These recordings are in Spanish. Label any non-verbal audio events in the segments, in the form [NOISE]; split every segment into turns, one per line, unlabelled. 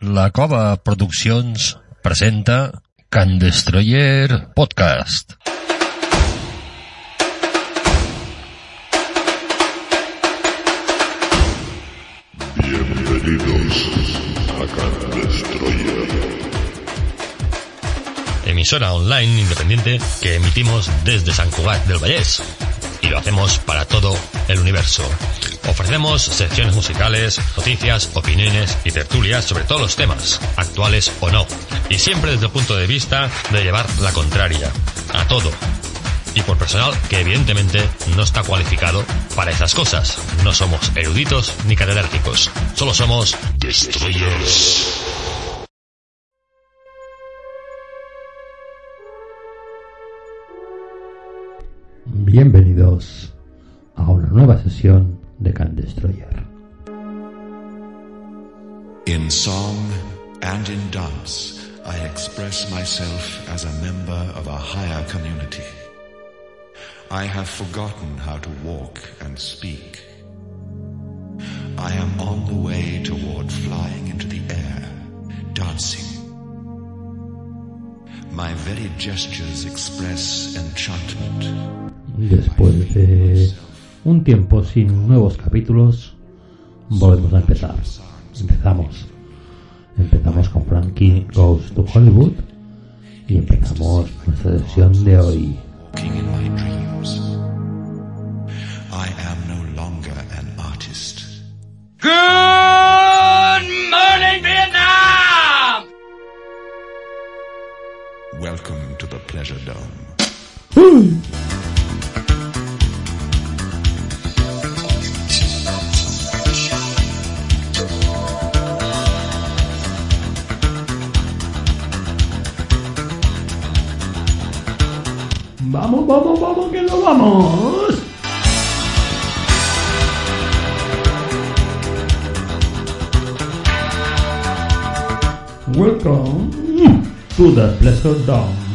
La Cova Produccions presenta Can Destroyer Podcast.
Bienvenidos a Can Destroyer.
emisora online independiente que emitimos desde San Cugat del Vallés. Y lo hacemos para todo el universo. Ofrecemos secciones musicales, noticias, opiniones y tertulias sobre todos los temas, actuales o no. Y siempre desde el punto de vista de llevar la contraria. A todo. Y por personal que evidentemente no está cualificado para esas cosas. No somos eruditos ni catedráticos. Solo somos destroyers.
Bienvenidos a una nueva sesión de Can Destroyer.
In song and in dance, I express myself as a member of a higher community. I have forgotten how to walk and speak. I am on the way toward flying into the air, dancing. My very gestures express enchantment.
Después de un tiempo sin nuevos capítulos, volvemos a empezar. Empezamos. Empezamos con Frankie Goes to Hollywood y empezamos nuestra sesión de hoy.
Good morning, Vietnam!
Welcome to the Pleasure Dome.
Vamos, vamos, vamos, que nos vamos. Welcome to the Pleasure Dome.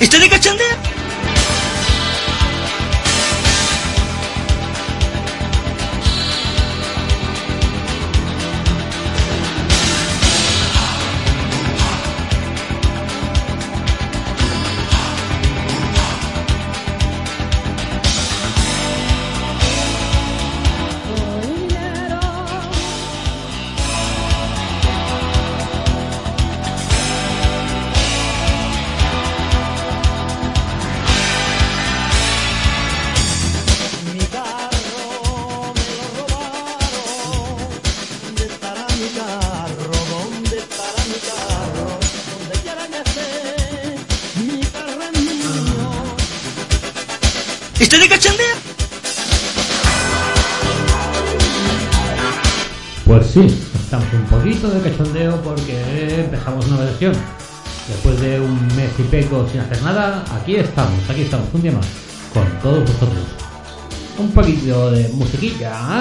¿Está de cachondeo?
Poquito de cachondeo porque empezamos una versión. Después de un mes y pico sin hacer nada, aquí estamos, aquí estamos, un día más, con todos vosotros.
un poquito de musiquilla.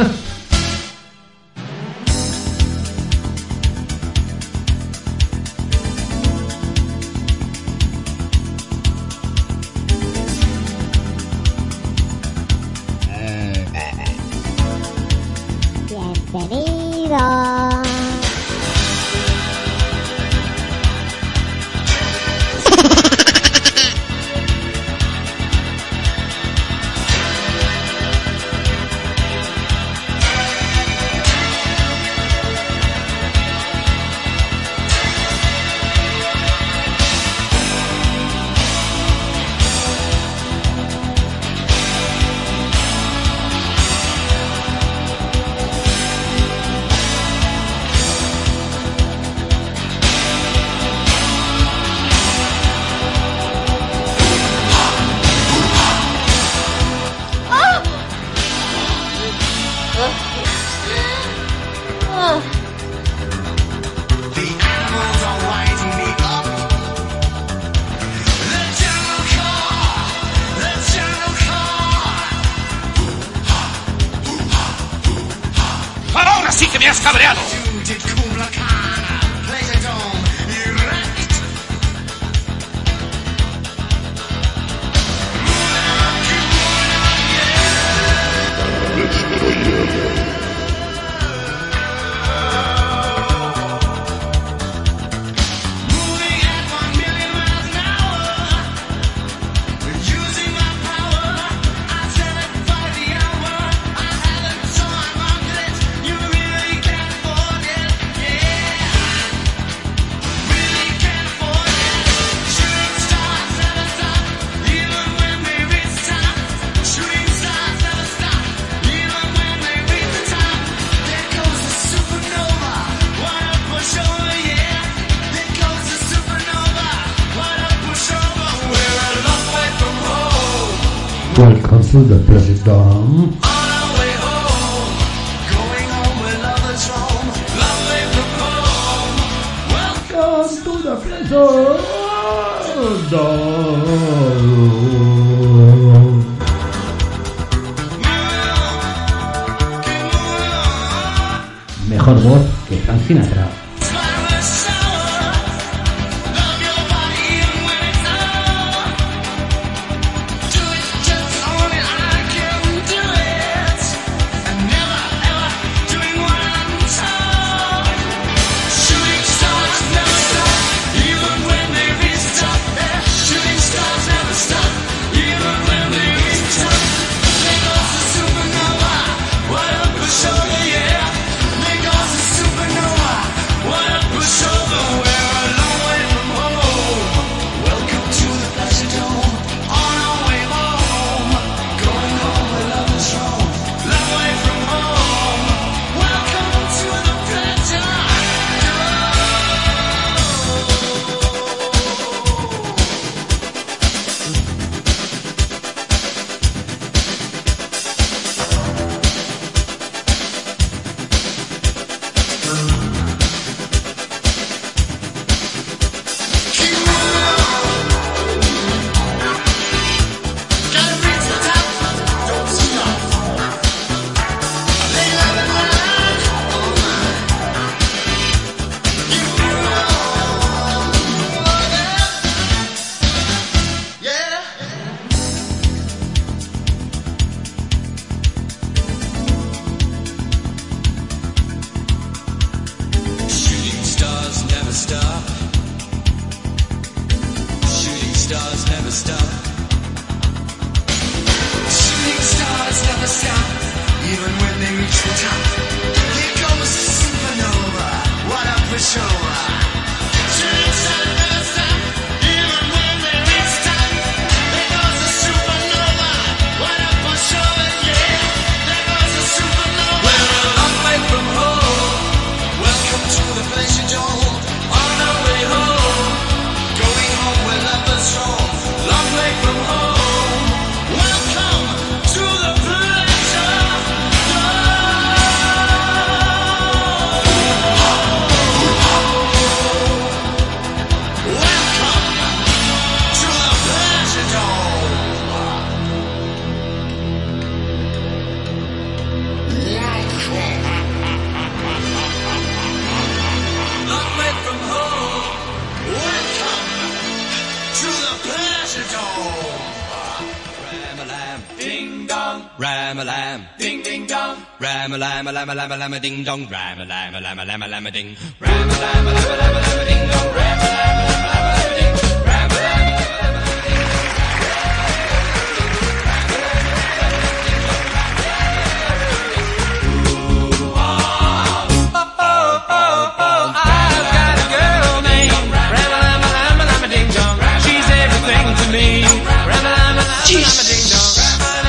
lama
lama lama lama ding dong rama lama lama lama lama ding rama lama lama lama lama ding dong rama lama lama lama lama ding rama lama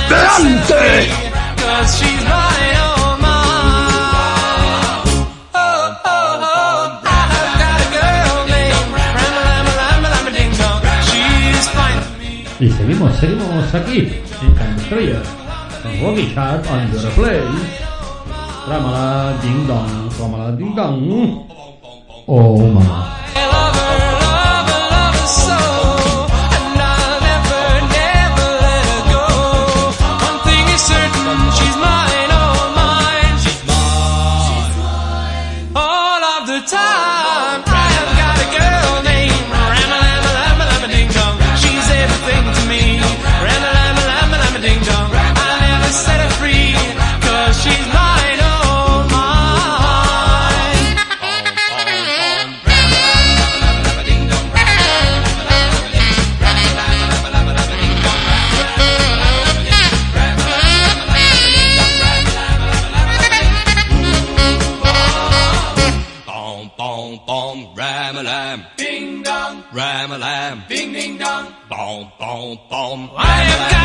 Delante! seguimos aquí en Candestrella con Rocky Chat on your play trámala ding dong trámala ding dong oh mamá
am. Ding ding dong. Bom, bom, bom. I
am.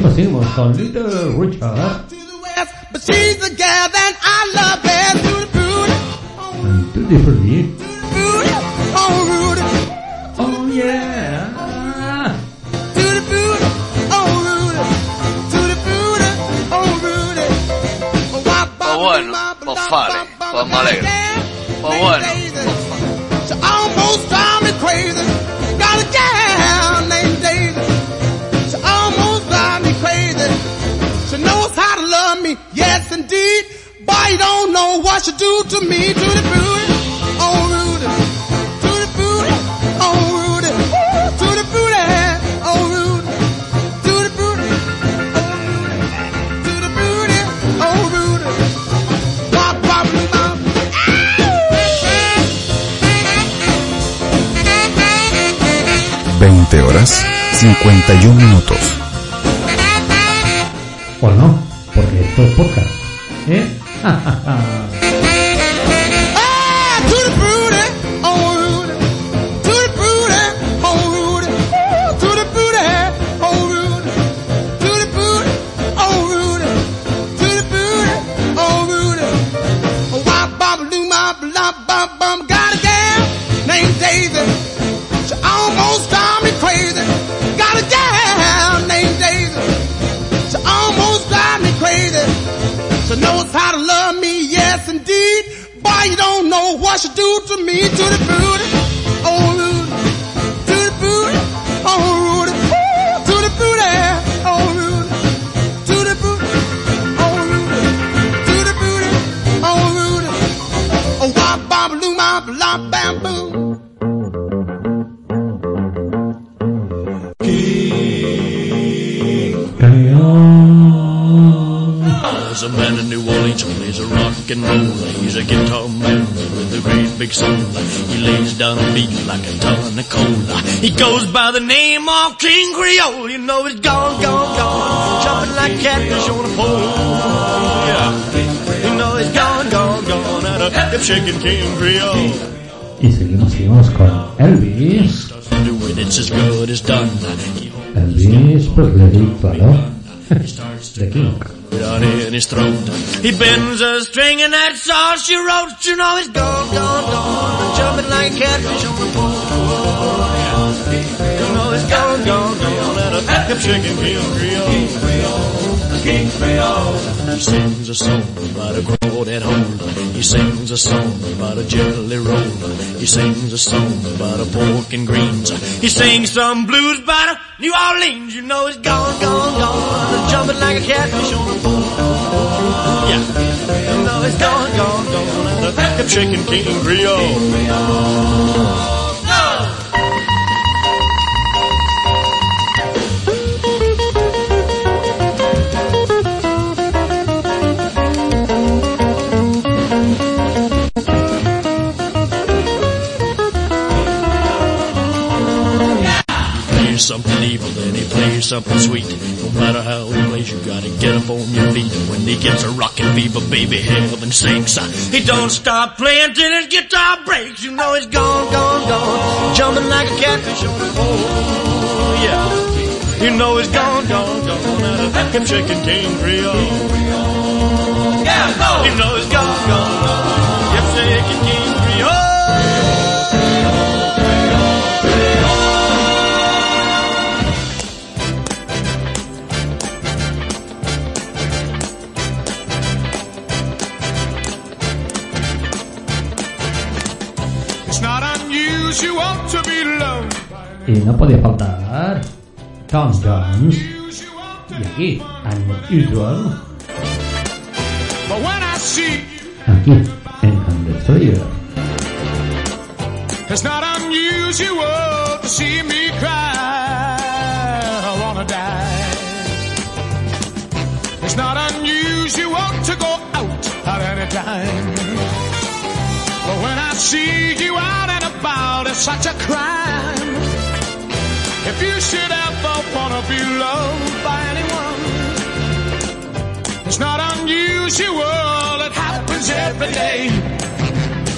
seguimos, seguimos con Little Richard.
But she's the girl that I love best.
And
Oh, Rudy.
Oh, yeah.
Tutti Frutti. Oh, Rudy. Oh, Rudy. Oh,
bueno. Pues vale. Pues me alegro. Pues bueno.
what you do to Veinte horas,
cincuenta y un minutos.
¿O no? Porque esto es podcast. ¿Eh? [LAUGHS] catfish on
a pole. Yeah. You know it's gone, gone, gone out of the chicken king creole.
Y seguimos, seguimos con Elvis.
Doing it's as good as done.
Elvis Presley, claro. [LAUGHS] The King.
Down in his throat. He bends a string and that's all she wrote. you know it's gone, gone, gone. Jumping like catfish on the pole. You know it's gone, gone, gone. Out of the chicken king creole. Creole. He sings a song about a crawdad hole. He sings a song about a jelly roll. He sings a song about a pork and greens. He sings some blues about a New Orleans. You know he's gone, gone, gone. Jumping like a catfish on the pole. Yeah. You know he's gone, gone, gone. A hip shaking King Creole. Something sweet. No matter how he plays, you gotta get up on your feet. When he gets a rockin' fever, baby, heaven sinks. He don't stop playing till his guitar breaks. You know he's gone, gone, gone. Jumping like a catfish on the pole. Yeah. You know he's gone, gone, gone. And a hip shaking King Creole. Yeah, go. You know he's gone, gone, gone.
No podía faltar Tom Jones. Y aquí, Unusual.
But when I see
Aquí, en Destroyer.
It's not unusual to see me cry. I wanna die. It's not unusual to go out at any time. But when I see you out and about, it's such a crime. If you should ever wanna be loved by anyone, it's not unusual. It happens every day.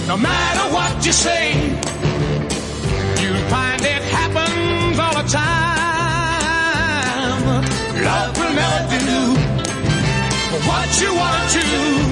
No matter what you say, you'll find it happens all the time. Love will never do what you want to.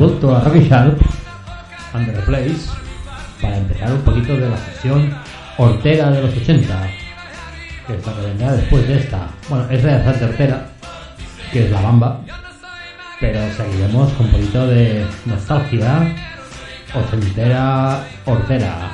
Vuelto a Sharp, Under the Place, para empezar un poquito de la sesión hortera de los 80, que es la que vendrá después de esta. Bueno, es de bastante hortera, que es la bamba, pero seguiremos con un poquito de nostalgia ochentera hortera.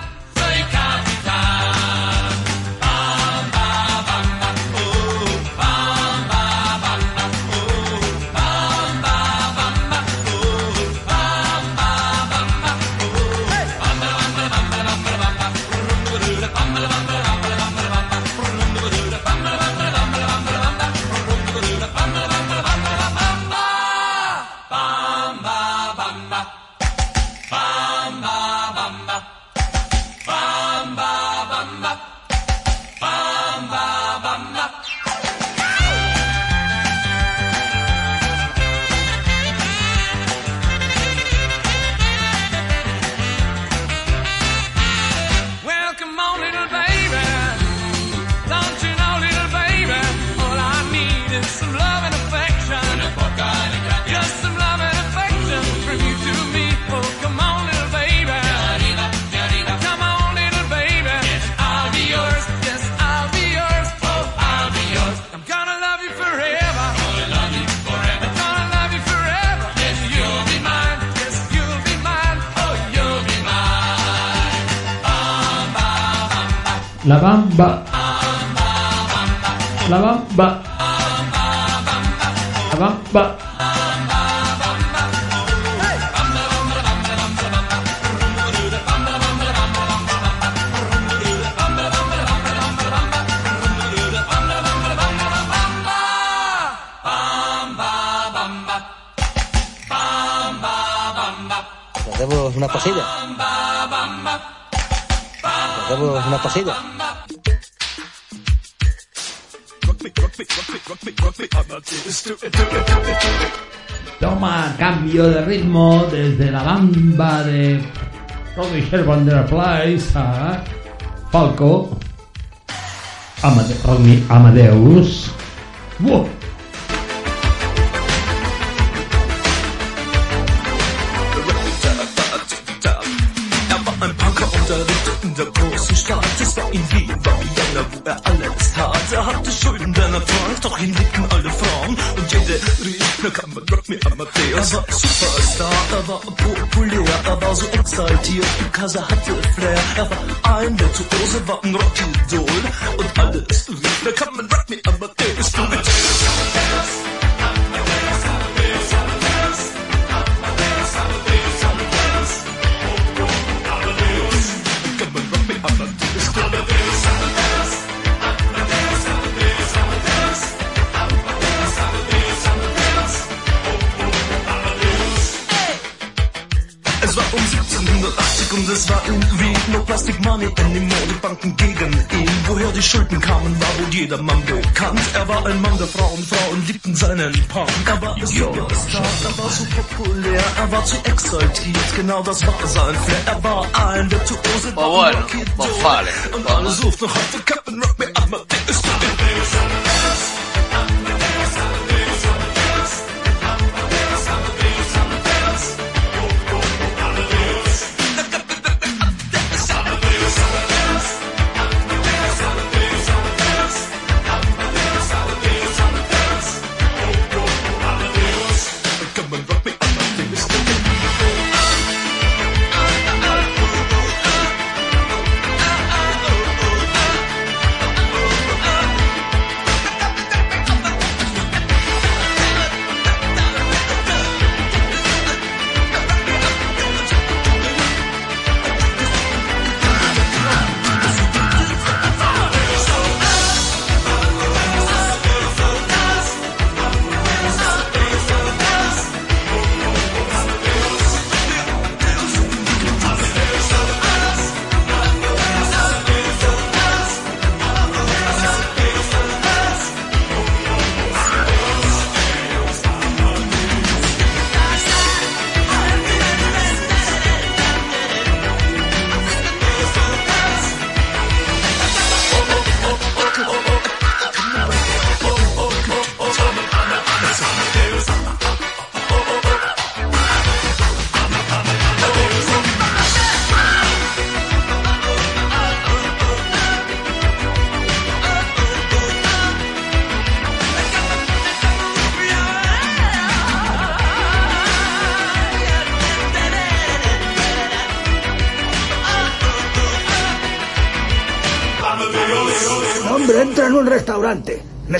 Here on the Place a Falco Amade Amadeus
Whoa. Der war in Wien, war Vienna, wo er alles tat. Er hatte Schulden, denn er trank, doch ihn liebten alle Frauen. Und jede rief, na kann man rock me Amadeus. Er war Superstar, er war populär, er war so exaltiert, er hatte Flair. Er war ein Virtuose, war ein Rockidol. Und alles rief, na kann man rock me Amadeus. Du mit und es war in Wien No Plastic Money anymore, die Banken gegen ihn. Woher die Schulden kamen, war wohl jedermann bekannt. Er war ein Mann der Frauen, Frauen liebten seinen Punk. Er war ein Superstar, er war so populär, er war zu exaltiert, genau das war sein Flair. Er war ein Virtuose, war ein
fale.
Und alle suchten heute Captain Rock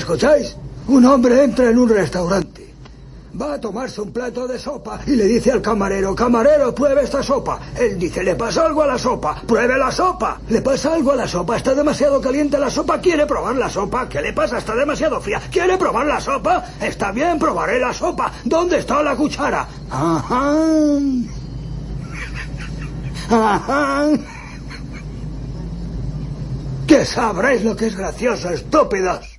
escucháis? Un hombre entra en un restaurante. Va a tomarse un plato de sopa y le dice al camarero, camarero, pruebe esta sopa. Él dice, le pasa algo a la sopa, pruebe la sopa. Le pasa algo a la sopa, está demasiado caliente la sopa, quiere probar la sopa. ¿Qué le pasa? Está demasiado fría. ¿Quiere probar la sopa? Está bien, probaré la sopa. ¿Dónde está la cuchara? Ajá. Ajá. Que sabréis lo que es gracioso, estúpidos.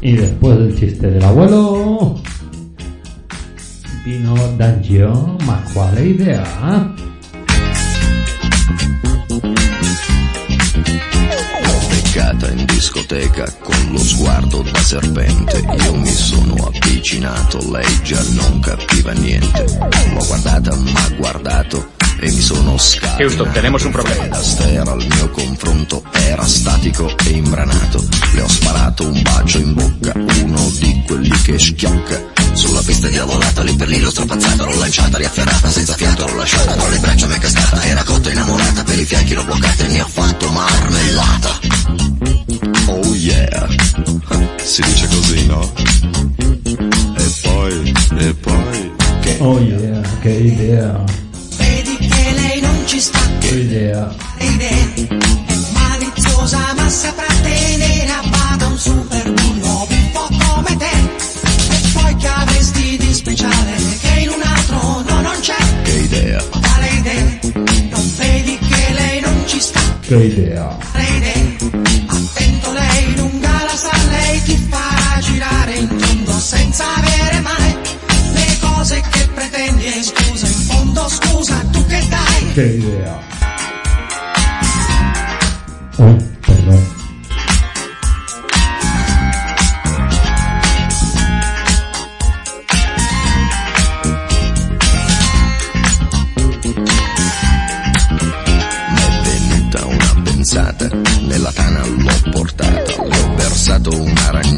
Y después del chiste del abuelo, vino Dangio, ma quale idea?
Beccata in discoteca con lo sguardo da serpente Io mi sono avvicinato, lei già non capiva niente L'ho guardata, m'ha guardato
e mi sono scatenato.
Houston, tenemos un problema.
Astaire al mio confronto era statico e imbranato. Le ho sparato un bacio in bocca, uno di quelli che schiocca. Sulla pista diavolata, lì per lì l'ho strapazzata, l'ho lanciata, riafferrata, senza fiato l'ho lasciata, tra le braccia mi è cascata, era cotta innamorata, per i fianchi l'ho bloccata e ne ho fatto marmellata.
Oh yeah, [LAUGHS] si dice così, no? E poi, e poi...
Che
Oh yeah, che idea,
che
idea.
idea maliziosa ma saprà tenere a bada un super bullo un po' come te. E poi che avresti di speciale che in un altro no non c'è.
Che idea,
Quale idea? Non vedi che lei non ci sta,
Che idea.
quale idea? Attento lei lunga la sa, lei ti farà girare in tondo senza avere mai le cose che pretendi e scusa, in fondo scusa, tu che dai?
Che idea.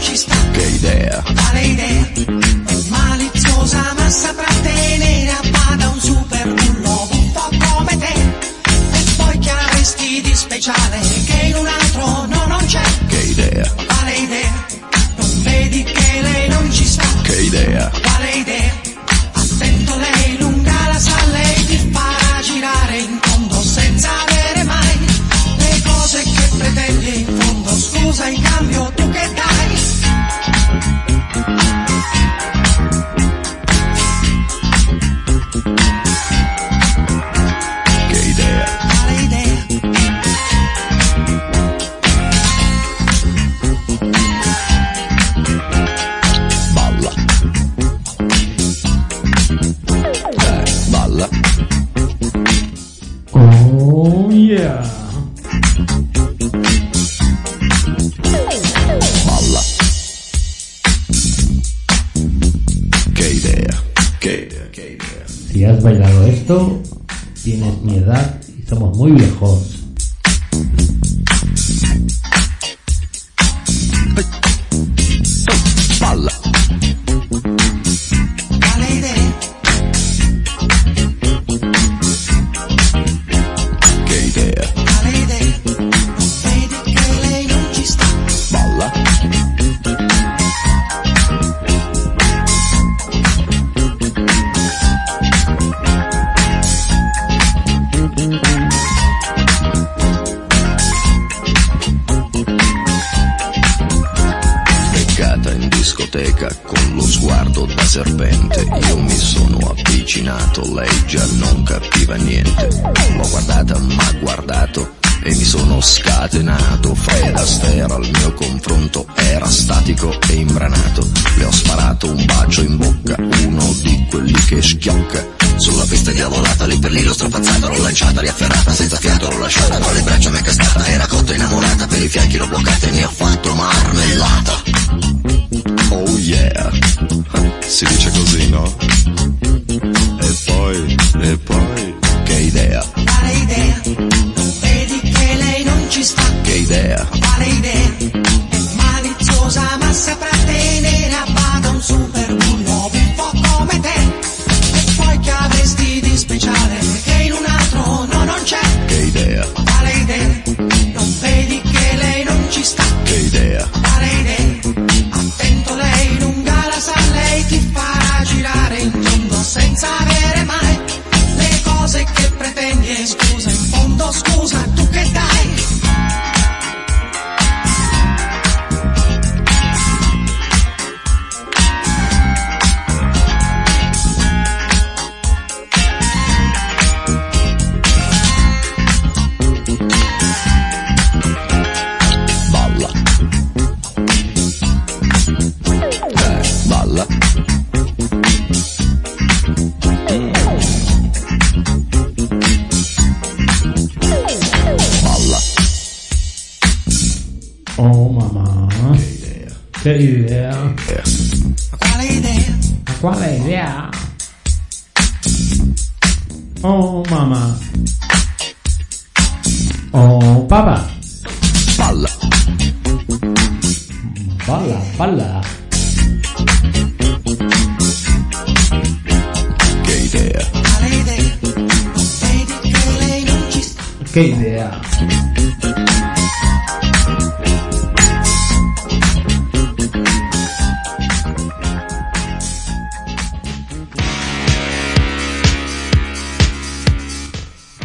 Ci sta,
che idea,
quale idea? Maliziosa ma saprà
mi edad y somos muy viejos.
Sparato un bacio in bocca, uno di quelli che schiocca. Sulla pista diavolata, lì per lì l'ho strapazzata, l'ho lanciata, riafferrata, senza fiato l'ho lasciata, tra le braccia mi è cascata, era cotta innamorata, per i fianchi l'ho bloccata e ne ho fatto marmellata.
Oh yeah, si dice così, no? E poi, e poi...
Che idea,
quale idea? Vedi che lei non ci sta,
che idea?
cualquier idea.
¿Cuál idea?
¿Cuál idea? Oh, mamá. Oh, papá.
Bala.
Bala, bala.
¿Qué idea?
¿Qué idea?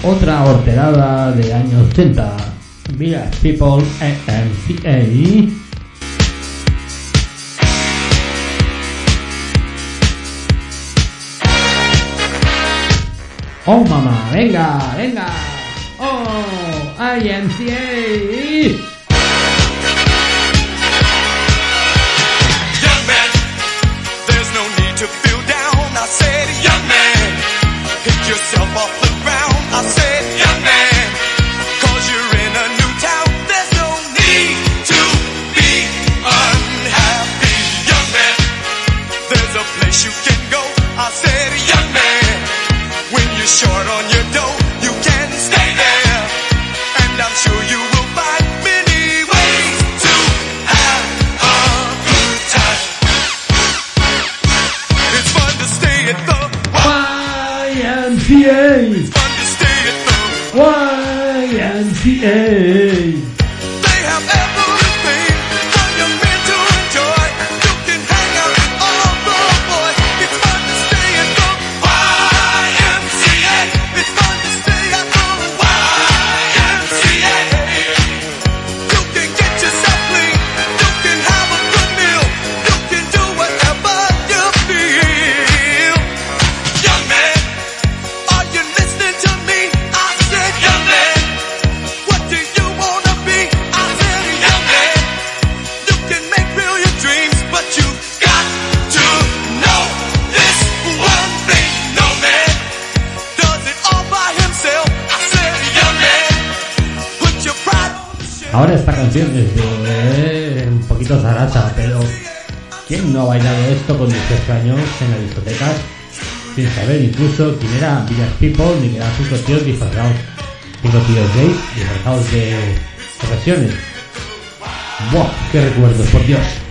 otra horterada de años 80, Village People AMCA. Oh mamá, venga, venga. Oh, IMCA.
yourself off the ground. I.
ahora esta canción es un poquito zarata, pero ¿quién no ha bailado esto con 18 años en las discotecas? Sin saber incluso quién era Village People ni que eran cinco tíos disfrazados. Cinco tíos gays disfrazados de profesiones. ¡Buah! ¡Qué recuerdos, por Dios!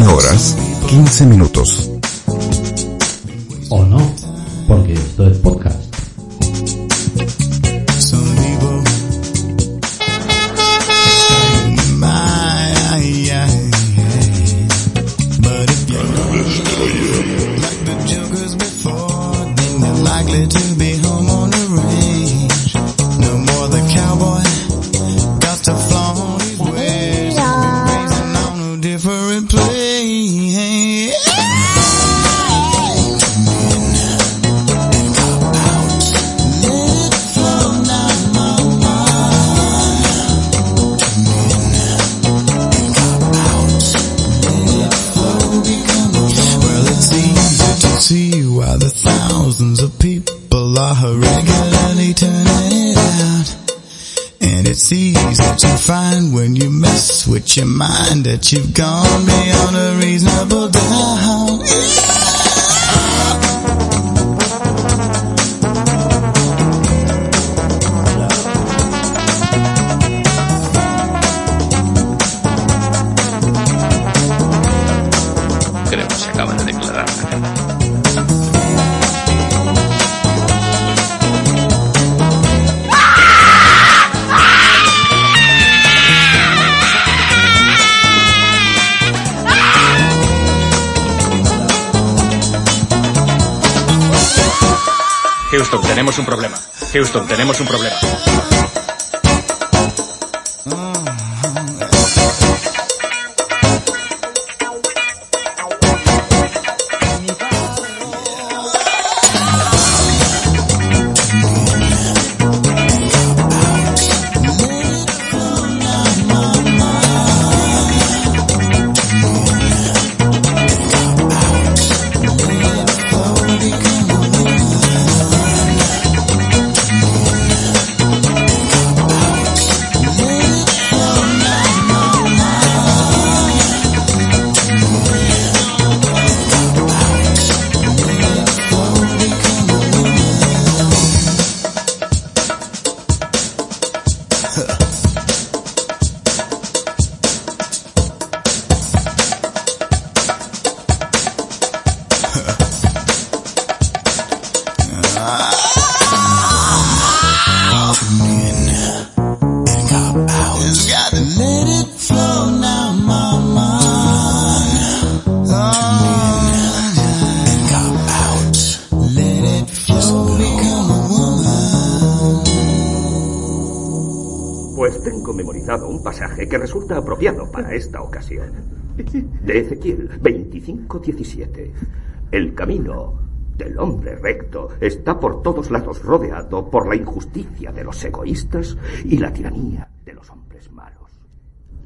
21 horas, 15 minutos.
Your mind that you've gone beyond
un problema. Houston, tenemos un problema.
Que resulta apropiado para esta ocasión. De Ezequiel 25:17. El camino del hombre recto está por todos lados rodeado por la injusticia de los egoístas y la tiranía de los hombres malos.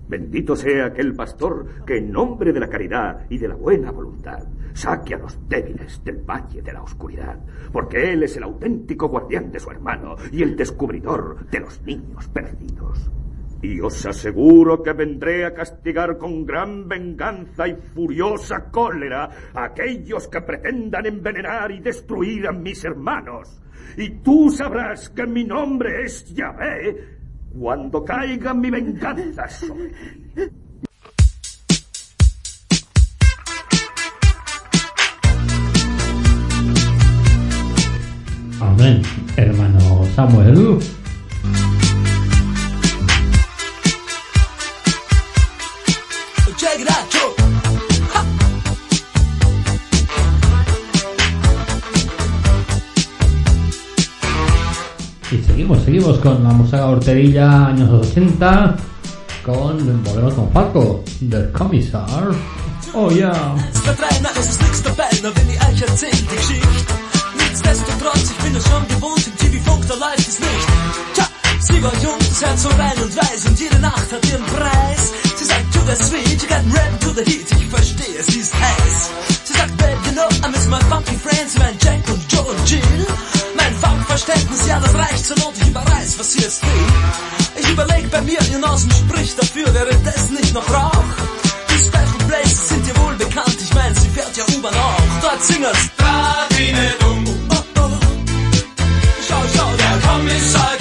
Bendito sea aquel pastor que en nombre de la caridad y de la buena voluntad saque a los débiles del valle de la oscuridad, porque él es el auténtico guardián de su hermano y el descubridor de los niños perdidos. Y os aseguro que vendré a castigar con gran venganza y furiosa cólera a aquellos que pretendan envenenar y destruir a mis hermanos. Y tú sabrás que mi nombre es Yahvé cuando caiga mi venganza sobre. Amén,
hermano Samuel. Seguimos, con la música horterilla años 80 con volvemos con Paco, der Kommissar. Oh ja.
Es verdreht, es ist nix dabei, nur wenn ich euch erzähl die Geschichte. Nichtsdestotrotz, ich bin es schon gewohnt, im TV-Funk, da läuft es nicht. Tja, sie war jung, das Herz so rein und weiß und jede Nacht hat ihren Preis. Sie sagt, to the sweet, you got to the heat, ich verstehe, sie ist heiß. Sie sagt, babe, you know, I miss my funky friends, mein Jack und Joe und Jill. Mein Funkverständnis, ja, das reicht zur Not, ich überreiß, was sie jetzt will. Ich überleg bei mir, ihr Nasen spricht dafür, wäre das nicht noch Rauch? Die Special Places sind dir wohl bekannt, ich mein, sie fährt ja U-Bahn auch. Dort singen's. Radine dumm. Oh, oh. Schau, schau, der Kommissar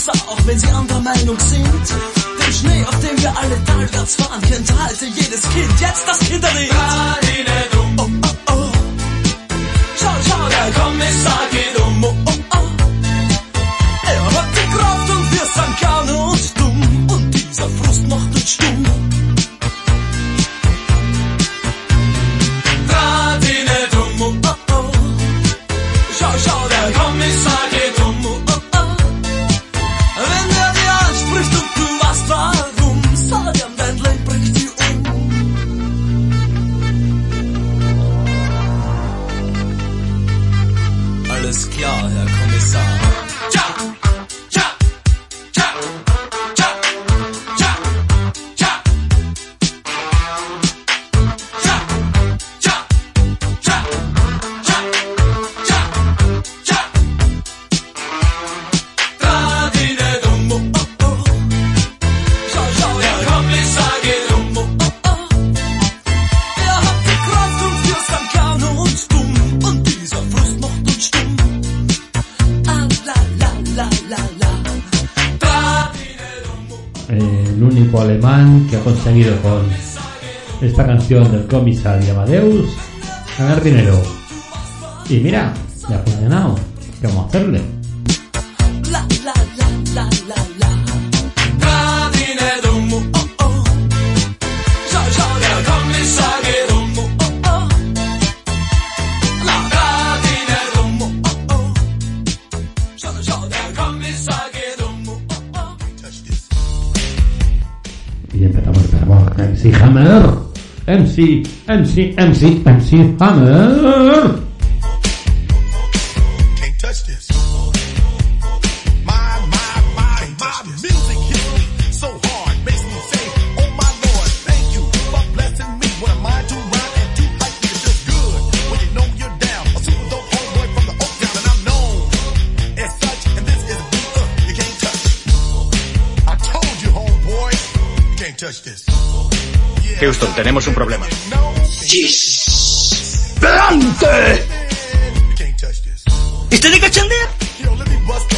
Kommissar, auch wenn Sie anderer Meinung sind. Den Schnee, auf dem wir alle talwärts fahren, kennt halte jedes Kind. Jetzt das Kinderlied.
Comisar y Amadeus ganar dinero. Y mira, le ha funcionado. ¿Qué vamos a hacerle? MC, MC, MC, Hammer.
So hard, makes me say, oh, my Lord, thank you for blessing me with a mind to rhyme and to hype me. It feels good when you know you're down. A super dope homeboy from the Oak Town, and I'm known as such. And this is a beat uh, you can't touch. I told you, homeboy, you can't touch this.
Houston, tenemos un problema.
¡Delante!
¿Está de cachondeo?
Yo, let me bust the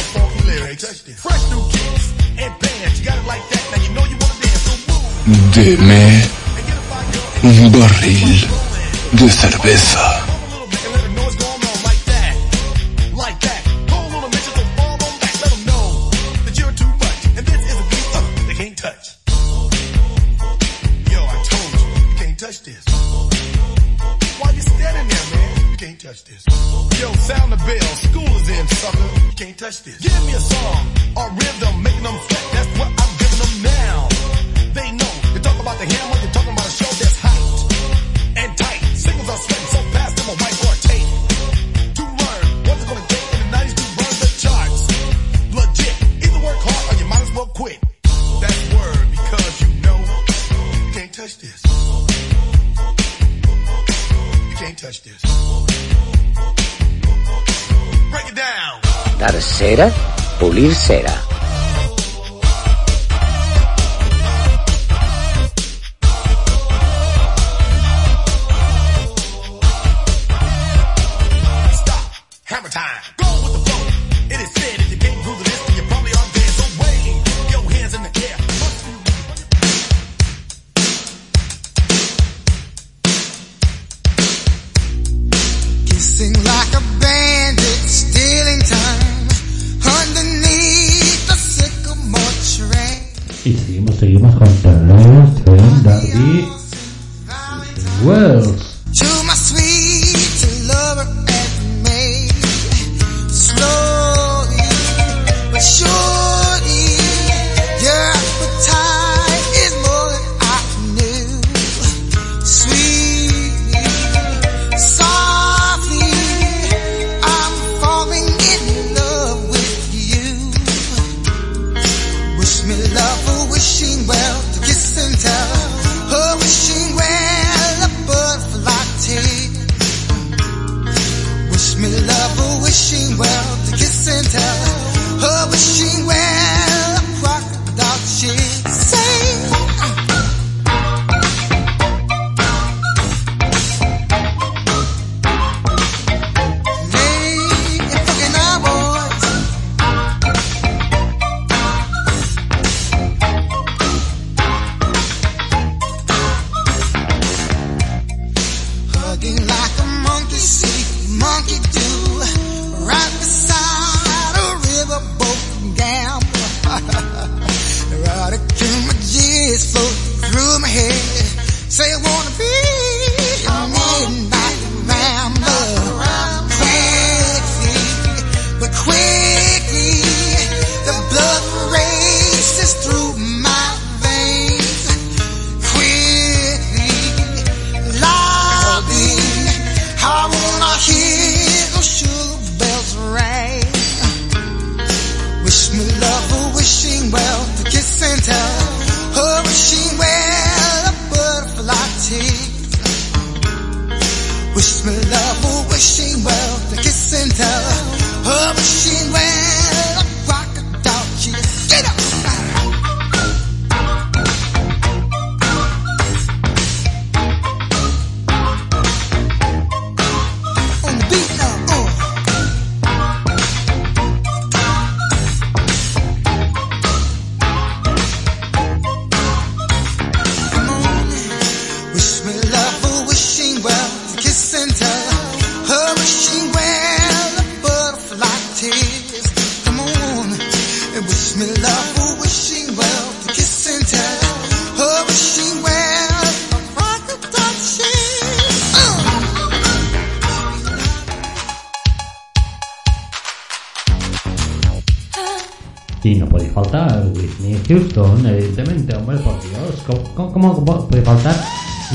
Evidentemente, hombre, por Dios. ¿Cómo, puede faltar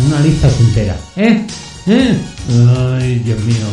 una lista entera? ¿Eh? ¿Eh? Ay, Dios mío.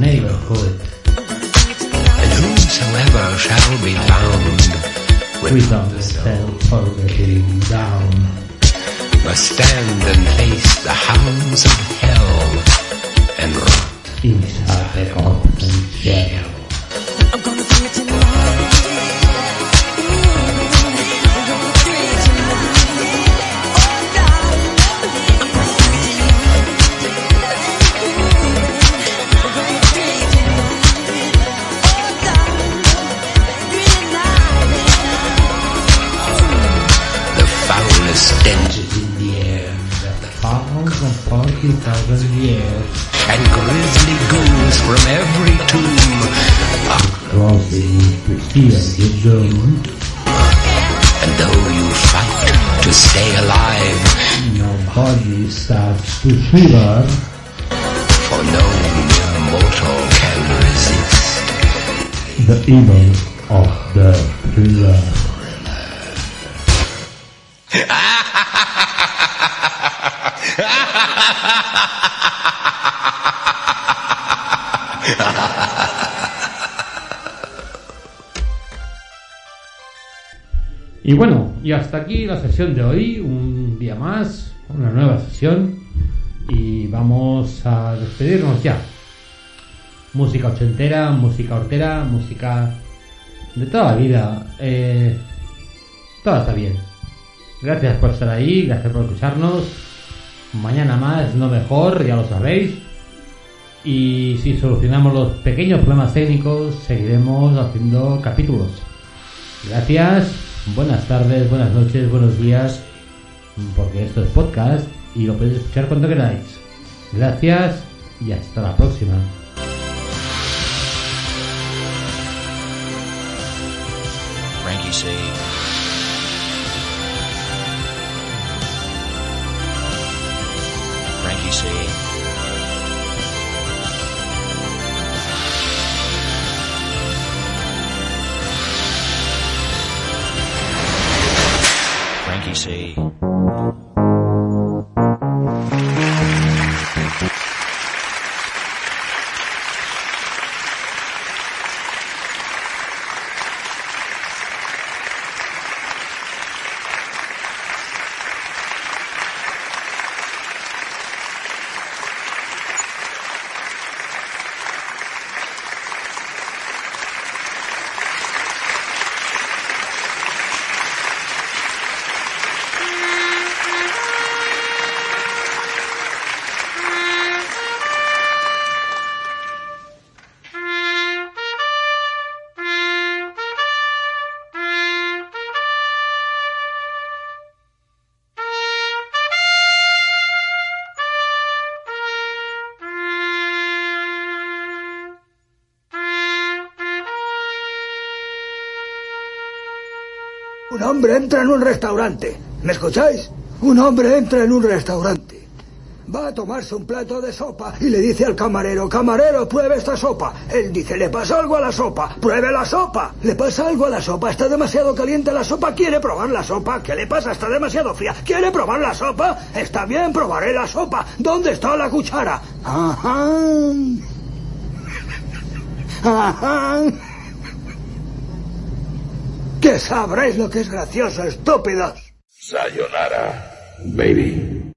Neighborhood.
And whosoever shall be found
Freedom self-forgetting down.
must stand and face the hounds of hell and rot.
Inside here with them.
And though you fight to stay alive,
your body starts to shiver.
For no mortal can resist
the evil of the thriller. Ha ha ha Y bueno, y hasta aquí la sesión de hoy, un día más, una nueva sesión y vamos a despedirnos ya. Música ochentera, música hortera, música de toda la vida, eh, todo está bien. Gracias por estar ahí, gracias por escucharnos. Mañana más, no mejor, ya lo sabéis. Y si solucionamos los pequeños problemas técnicos, seguiremos haciendo capítulos. Gracias, buenas tardes, buenas noches, buenos días, porque esto es podcast y lo podéis escuchar cuando queráis. Gracias y hasta la próxima.
Frankie C. Frankie C.
see. Entra en un restaurante. ¿Me escucháis? Un hombre entra en un restaurante. Va a tomarse un plato de sopa y le dice al camarero, camarero, pruebe esta sopa. Él dice, le pasa algo a la sopa, pruebe la sopa. Le pasa algo a la sopa, está demasiado caliente la sopa, quiere probar la sopa. ¿Qué le pasa? Está demasiado fría. ¿Quiere probar la sopa? Está bien, probaré la sopa. ¿Dónde está la cuchara? Ajá. Ajá. Que sabréis lo que es gracioso, estúpidos.
Sayonara, baby.